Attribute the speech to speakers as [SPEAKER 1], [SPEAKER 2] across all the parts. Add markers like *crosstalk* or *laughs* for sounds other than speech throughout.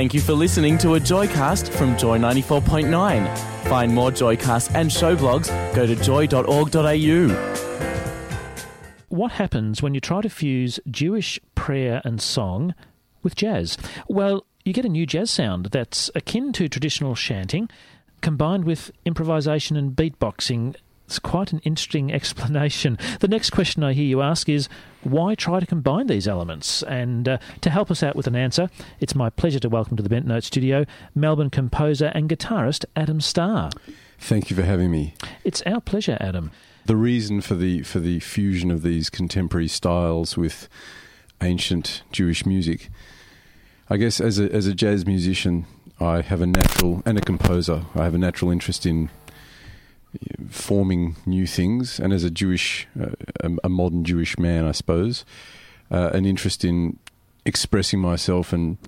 [SPEAKER 1] Thank you for listening to a Joycast from Joy 94.9. Find more Joycasts and show blogs, go to joy.org.au.
[SPEAKER 2] What happens when you try to fuse Jewish prayer and song with jazz? Well, you get a new jazz sound that's akin to traditional chanting, combined with improvisation and beatboxing. It's quite an interesting *laughs* explanation. The next question I hear you ask is why try to combine these elements? And uh, to help us out with an answer, it's my pleasure to welcome to the Bent Note studio Melbourne composer and guitarist Adam Starr.
[SPEAKER 3] Thank you for having me.
[SPEAKER 2] It's our pleasure, Adam.
[SPEAKER 3] The reason for the for the fusion of these contemporary styles with ancient Jewish music, I guess, as a as a jazz musician, I have a natural and a composer. I have a natural interest in forming new things, and as a Jewish, uh, a, a, modern Jewish man, I suppose, uh, an interest in expressing myself and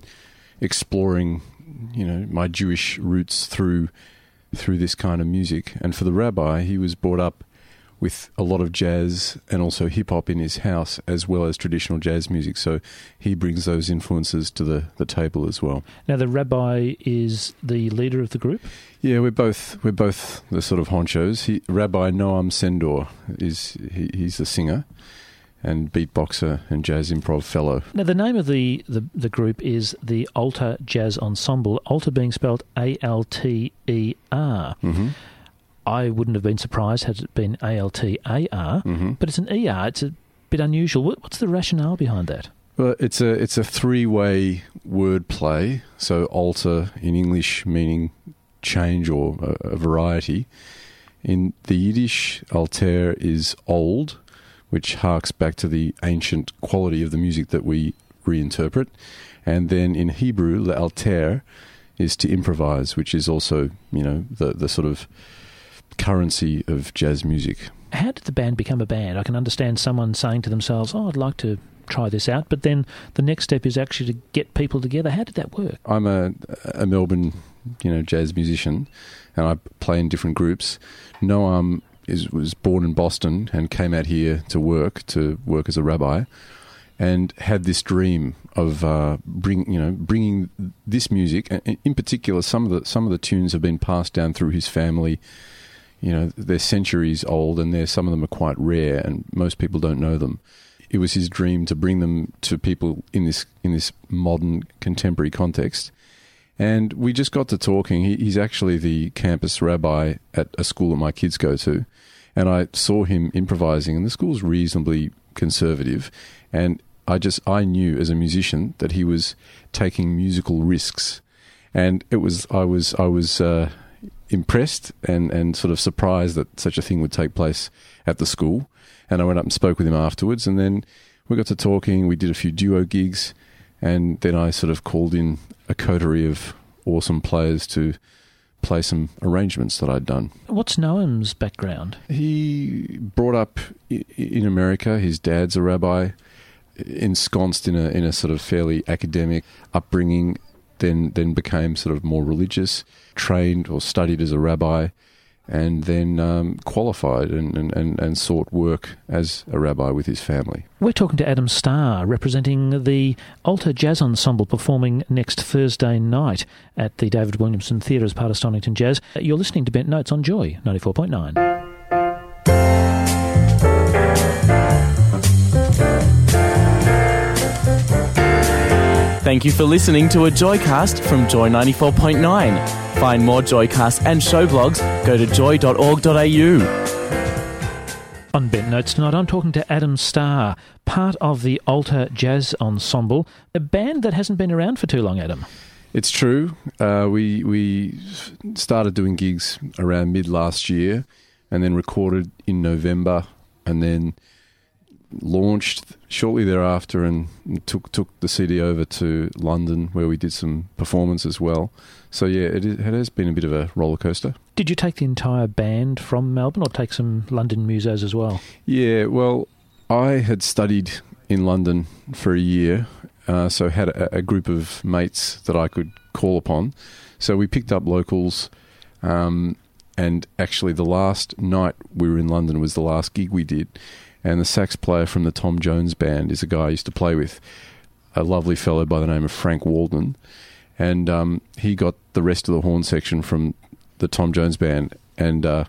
[SPEAKER 3] exploring, you know, my Jewish roots through through this kind of music. And for the rabbi, he was brought up with a lot of jazz and also hip hop in his house, as well as traditional jazz music. So he brings those influences to the, the table as well.
[SPEAKER 2] Now, the rabbi is the leader of the group.
[SPEAKER 3] Yeah, we're both we're both the sort of honchos. He, rabbi Noam Sendor is he, he's the singer and beatboxer and jazz improv fellow.
[SPEAKER 2] Now, the name of the, the, the group is the Alter Jazz Ensemble, Alter being spelled A L T E R.
[SPEAKER 3] Mm-hmm.
[SPEAKER 2] I wouldn't have been surprised had it been A L T A R,
[SPEAKER 3] mm-hmm.
[SPEAKER 2] but it's an E R. It's a bit unusual. What's the rationale behind that?
[SPEAKER 3] Well, it's a it's a three way word play. So alter in English meaning change or a, a variety. In the Yiddish, alter is old, which harks back to the ancient quality of the music that we reinterpret. And then in Hebrew, the alter is to improvise, which is also, you know, the, the sort of currency of jazz music.
[SPEAKER 2] How did the band become a band? I can understand someone saying to themselves, "Oh, I'd like to try this out," but then the next step is actually to get people together. How did that work?
[SPEAKER 3] I'm a, a Melbourne, you know, jazz musician, and I play in different groups. Noam is was born in Boston and came out here to work to work as a rabbi, and had this dream of uh, bring you know bringing this music. In particular, some of the some of the tunes have been passed down through his family you know, they're centuries old and they're, some of them are quite rare and most people don't know them. It was his dream to bring them to people in this, in this modern contemporary context. And we just got to talking. He, he's actually the campus rabbi at a school that my kids go to. And I saw him improvising, and the school's reasonably conservative. And I just, I knew as a musician that he was taking musical risks. And it was, I was, I was, uh, impressed and, and sort of surprised that such a thing would take place at the school. And I went up and spoke with him afterwards. And then we got to talking. We did a few duo gigs. And then I sort of called in a coterie of awesome players to play some arrangements that I'd done.
[SPEAKER 2] What's Noam's background?
[SPEAKER 3] He brought up in America. His dad's a rabbi, ensconced in a in a sort of fairly academic upbringing. Then then became sort of more religious trained or studied as a rabbi, and then um, qualified and, and, and, sought work as a rabbi with his family.
[SPEAKER 2] We're talking to Adam Starr, representing the Alter Jazz Ensemble performing next Thursday night at the David Williamson Theatre as part of Stonnington Jazz. You're listening to Bent Notes on Joy 94.9.
[SPEAKER 1] Thank you for listening to a Joycast from Joy 94.9. Find more Joycasts and show blogs, go to joy.org.au.
[SPEAKER 2] On Bent Notes tonight, I'm talking to Adam Starr, part of the Alter Jazz Ensemble, a band that hasn't been around for too long, Adam.
[SPEAKER 3] It's true. Uh, we we started doing gigs around mid last year, and then recorded in November, and then launched shortly thereafter, and took took the CD over to London, where we did some performance as well. So yeah, it, it has been a bit of a roller coaster.
[SPEAKER 2] Did you take the entire band from Melbourne, or take some London musos as well?
[SPEAKER 3] Yeah, well, I had studied in London for a year, uh, so had a, a, group of mates that I could call upon. So we picked up locals, um, and actually, the last night we were in London was the last gig we did. And the sax player from the Tom Jones band is a guy I used to play with, a lovely fellow by the name of Frank Walden. And um, he got the rest of the horn section from the Tom Jones band, and uh,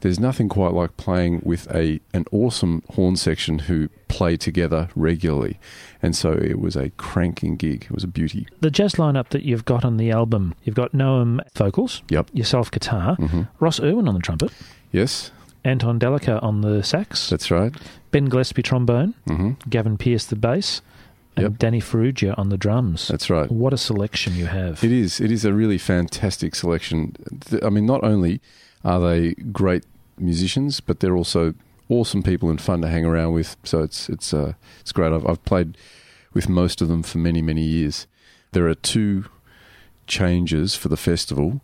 [SPEAKER 3] there's nothing quite like playing with a an awesome horn section who play together regularly, and so it was a cranking gig. It was a beauty.
[SPEAKER 2] The jazz lineup that you've got on the album, you've got Noam vocals,
[SPEAKER 3] Yep.
[SPEAKER 2] yourself guitar,
[SPEAKER 3] hmm
[SPEAKER 2] Ross Irwin on the trumpet,
[SPEAKER 3] Yes,
[SPEAKER 2] Anton Delecca on the sax,
[SPEAKER 3] that's right.
[SPEAKER 2] Ben Gillespie trombone,
[SPEAKER 3] hmm
[SPEAKER 2] Gavin Pierce the bass, and
[SPEAKER 3] Yep.
[SPEAKER 2] Danny Farrugia on the drums.
[SPEAKER 3] That's right.
[SPEAKER 2] What a selection you have.
[SPEAKER 3] It is. It is a really fantastic selection. I mean, not only are they great musicians, but they're also awesome people and fun to hang around with. So it's it's uh, it's great. I've, I've played with most of them for many many years. There are two changes for the festival,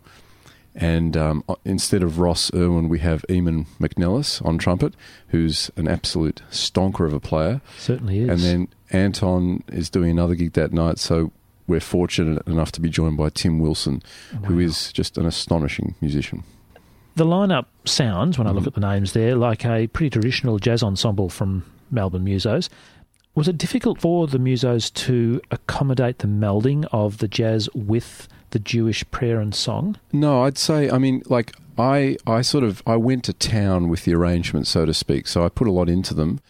[SPEAKER 3] and um, instead of Ross Irwin, we have Eamon McNelis on trumpet, who's an absolute stonker of a player.
[SPEAKER 2] Certainly is.
[SPEAKER 3] And then Anton is doing another gig that night, so we're fortunate enough to be joined by Tim Wilson, who
[SPEAKER 2] Wow.
[SPEAKER 3] is just an astonishing musician.
[SPEAKER 2] The lineup sounds, when I look
[SPEAKER 3] Mhm.
[SPEAKER 2] at the names there, like a pretty traditional jazz ensemble from Melbourne Musos. Was it difficult for the Musos to accommodate the melding of the jazz with the Jewish prayer and song?
[SPEAKER 3] No, I'd say, I mean, like I, I sort of, I went to town with the arrangements, so to speak. So I put a lot into them,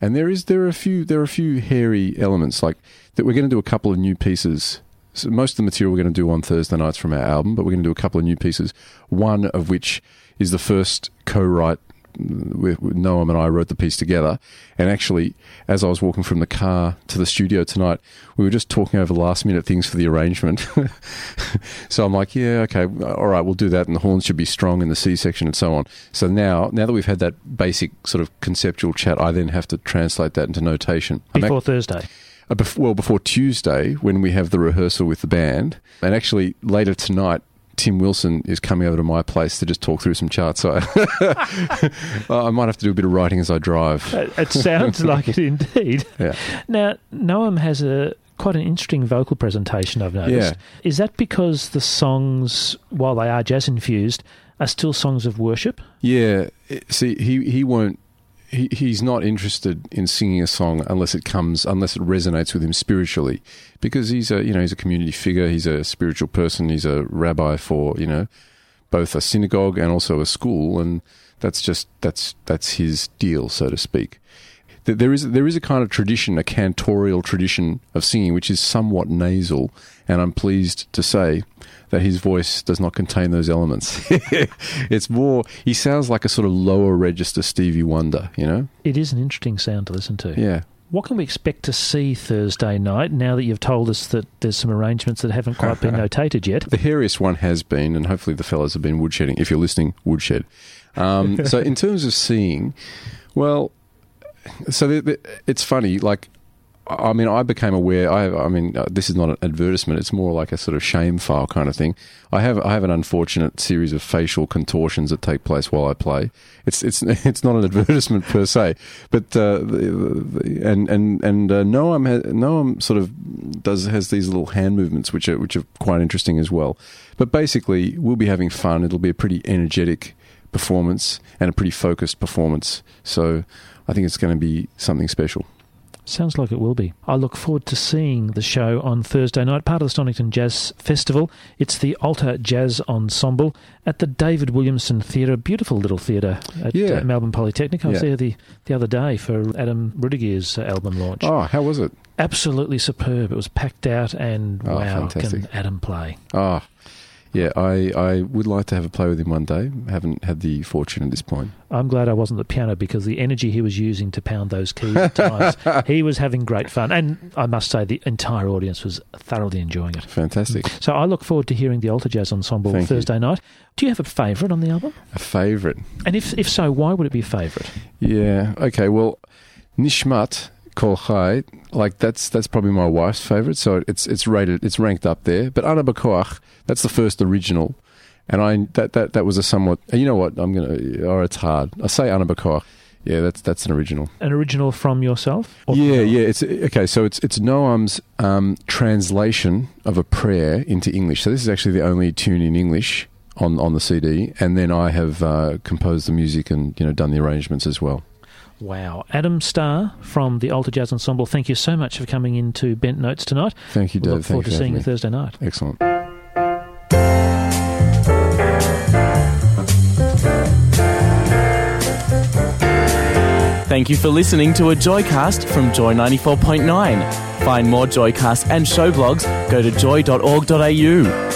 [SPEAKER 3] and there is, there are a few, there are a few hairy elements, like that. We're going to do a couple of new pieces. So most of the material we're going to do on Thursday nights from our album, but we're going to do a couple of new pieces. One of which is the first co-write. With, with Noam and I wrote the piece together, and actually, as I was walking from the car to the studio tonight, we were just talking over last minute things for the arrangement. *laughs* So I'm like, yeah, okay, all right, we'll do that, and the horns should be strong in the C section and so on. So now, now that we've had that basic sort of conceptual chat, I then have to translate that into notation. I'm ac-
[SPEAKER 2] Before Thursday.
[SPEAKER 3] uh, bef- well, before Tuesday when we have the rehearsal with the band, and actually later tonight. Tim Wilson is coming over to my place to just talk through some charts. So *laughs* I, might have to do a bit of writing as I drive.
[SPEAKER 2] It it sounds like it indeed. *laughs*
[SPEAKER 3] Yeah.
[SPEAKER 2] Now, Noam has a quite an interesting vocal presentation, I've noticed.
[SPEAKER 3] Yeah.
[SPEAKER 2] Is that because the songs, while they are jazz infused, are still songs of worship?
[SPEAKER 3] Yeah, see, he he won't. He, he's not interested in singing a song unless it comes unless it resonates with him spiritually, because he's a you know he's a community figure. He's a spiritual person. He's a rabbi for you know both a synagogue and also a school, and that's just that's that's his deal, so to speak. Th- There is there is a kind of tradition, a cantorial tradition of singing, which is somewhat nasal, and I'm pleased to say that his voice does not contain those elements. *laughs* it's more he sounds like a sort of lower register Stevie Wonder, you know?
[SPEAKER 2] It is an interesting sound to listen to.
[SPEAKER 3] Yeah.
[SPEAKER 2] What can we expect to see Thursday night now that you've told us that there's some arrangements that haven't quite been *laughs* notated yet?
[SPEAKER 3] The hairiest one has been, and hopefully the fellas have been woodshedding. If you're listening, woodshed. Um, *laughs* so in terms of seeing, well, so the, the, it's funny. Like, I mean, I became aware. I, I mean, uh, this is not an advertisement. It's more like a sort of shame file kind of thing. I have, I have an unfortunate series of facial contortions that take place while I play. It's, it's, *laughs* it's not an advertisement per se, but uh, the, the, and and and uh, Noam, ha- Noam sort of does has these little hand movements which are which are quite interesting as well. But basically, we'll be having fun. It'll be a pretty energetic performance and a pretty focused performance. So I think it's going to be something special.
[SPEAKER 2] Sounds like it will be. I look forward to seeing the show on Thursday night, part of the Stonnington Jazz Festival. It's the Alter Jazz Ensemble at the David Williamson Theatre, beautiful little theatre at
[SPEAKER 3] Yeah.
[SPEAKER 2] uh, Melbourne Polytechnic. I was
[SPEAKER 3] Yeah.
[SPEAKER 2] there the, the other day for Adam Rudegeair's album launch.
[SPEAKER 3] Oh, how was it?
[SPEAKER 2] Absolutely superb. It was packed out, and
[SPEAKER 3] Oh,
[SPEAKER 2] wow,
[SPEAKER 3] fantastic.
[SPEAKER 2] can Adam play?
[SPEAKER 3] Ah, yeah. I I would like to have a play with him one day. Haven't had the fortune at this point.
[SPEAKER 2] I'm glad I wasn't at the piano because the energy he was using to pound those keys at times, *laughs* he was having great fun. And I must say, the entire audience was thoroughly enjoying it.
[SPEAKER 3] Fantastic.
[SPEAKER 2] So I look forward to hearing the Alter Jazz Ensemble
[SPEAKER 3] Thank you.
[SPEAKER 2] Thursday night. Do you have a favourite on the album?
[SPEAKER 3] A favourite.
[SPEAKER 2] And if if so, why would it be a favourite?
[SPEAKER 3] Yeah. Okay. Well, Nishmat Kol Chai, like that's that's probably my wife's favorite. So it's it's rated, it's ranked up there. But Ana Bakoach, that's the first original, and I that that that was a somewhat. You know what? I'm gonna. Or it's hard. I say Ana Bakoach. Yeah, that's that's an original.
[SPEAKER 2] An original from yourself?
[SPEAKER 3] Yeah, yeah. It's okay. So it's it's Noam's um, translation of a prayer into English. So this is actually the only tune in English on on the CD, and then I have uh, composed the music and you know done the arrangements as well.
[SPEAKER 2] Wow. Adam Starr from the Alter Jazz Ensemble, thank you so much for coming into Bent Notes tonight.
[SPEAKER 3] Thank you,
[SPEAKER 2] We
[SPEAKER 3] Dave.
[SPEAKER 2] look forward
[SPEAKER 3] Thank
[SPEAKER 2] to seeing you Thursday night.
[SPEAKER 3] Excellent.
[SPEAKER 1] Thank you for listening to a Joycast from Joy 94.9. Find more Joycasts and show blogs, go to joy.org.au.